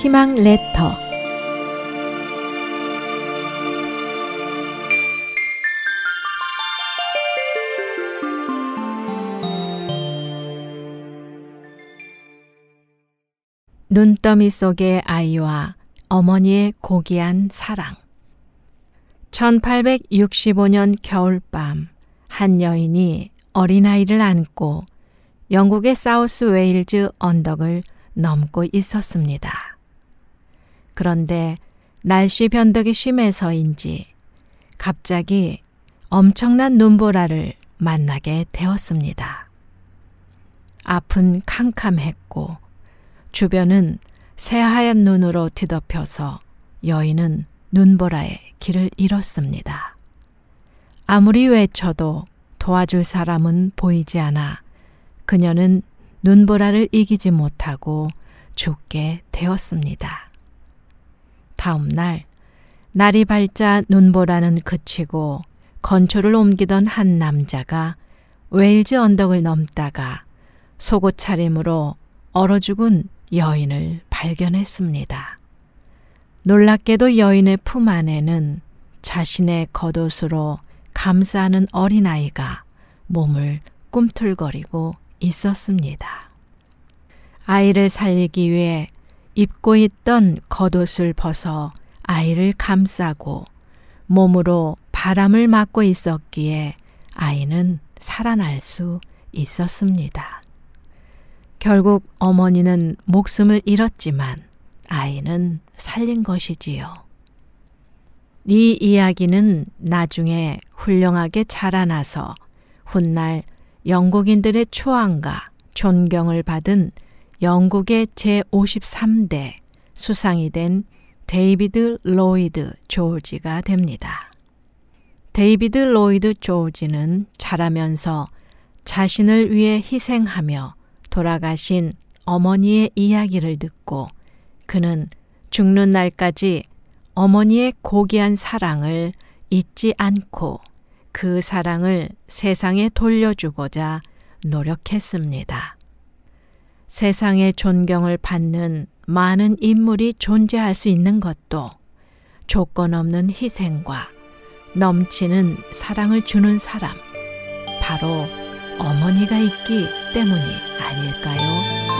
희망 레터 눈더미 속의 아이와 어머니의 고귀한 사랑 1865년 겨울밤 한 여인이 어린아이를 안고 영국의 사우스 웨일즈 언덕을 넘고 있었습니다. 그런데 날씨 변덕이 심해서인지 갑자기 엄청난 눈보라를 만나게 되었습니다. 앞은 캄캄했고 주변은 새하얀 눈으로 뒤덮여서 여인은 눈보라에 길을 잃었습니다. 아무리 외쳐도 도와줄 사람은 보이지 않아 그녀는 눈보라를 이기지 못하고 죽게 되었습니다. 다음 날, 날이 밝자 눈보라는 그치고 건초를 옮기던 한 남자가 웨일즈 언덕을 넘다가 속옷 차림으로 얼어 죽은 여인을 발견했습니다. 놀랍게도 여인의 품 안에는 자신의 겉옷으로 감싸는 어린아이가 몸을 꿈틀거리고 있었습니다. 아이를 살리기 위해 입고 있던 겉옷을 벗어 아이를 감싸고 몸으로 바람을 맞고 있었기에 아이는 살아날 수 있었습니다. 결국 어머니는 목숨을 잃었지만 아이는 살린 것이지요. 이 이야기는 나중에 훌륭하게 자라나서 훗날 영국인들의 추앙과 존경을 받은 영국의 제53대 수상이 된 데이비드 로이드 조지가 됩니다. 데이비드 로이드 조지는 자라면서 자신을 위해 희생하며 돌아가신 어머니의 이야기를 듣고 그는 죽는 날까지 어머니의 고귀한 사랑을 잊지 않고 그 사랑을 세상에 돌려주고자 노력했습니다. 세상의 존경을 받는 많은 인물이 존재할 수 있는 것도 조건 없는 희생과 넘치는 사랑을 주는 사람, 바로 어머니가 있기 때문이 아닐까요?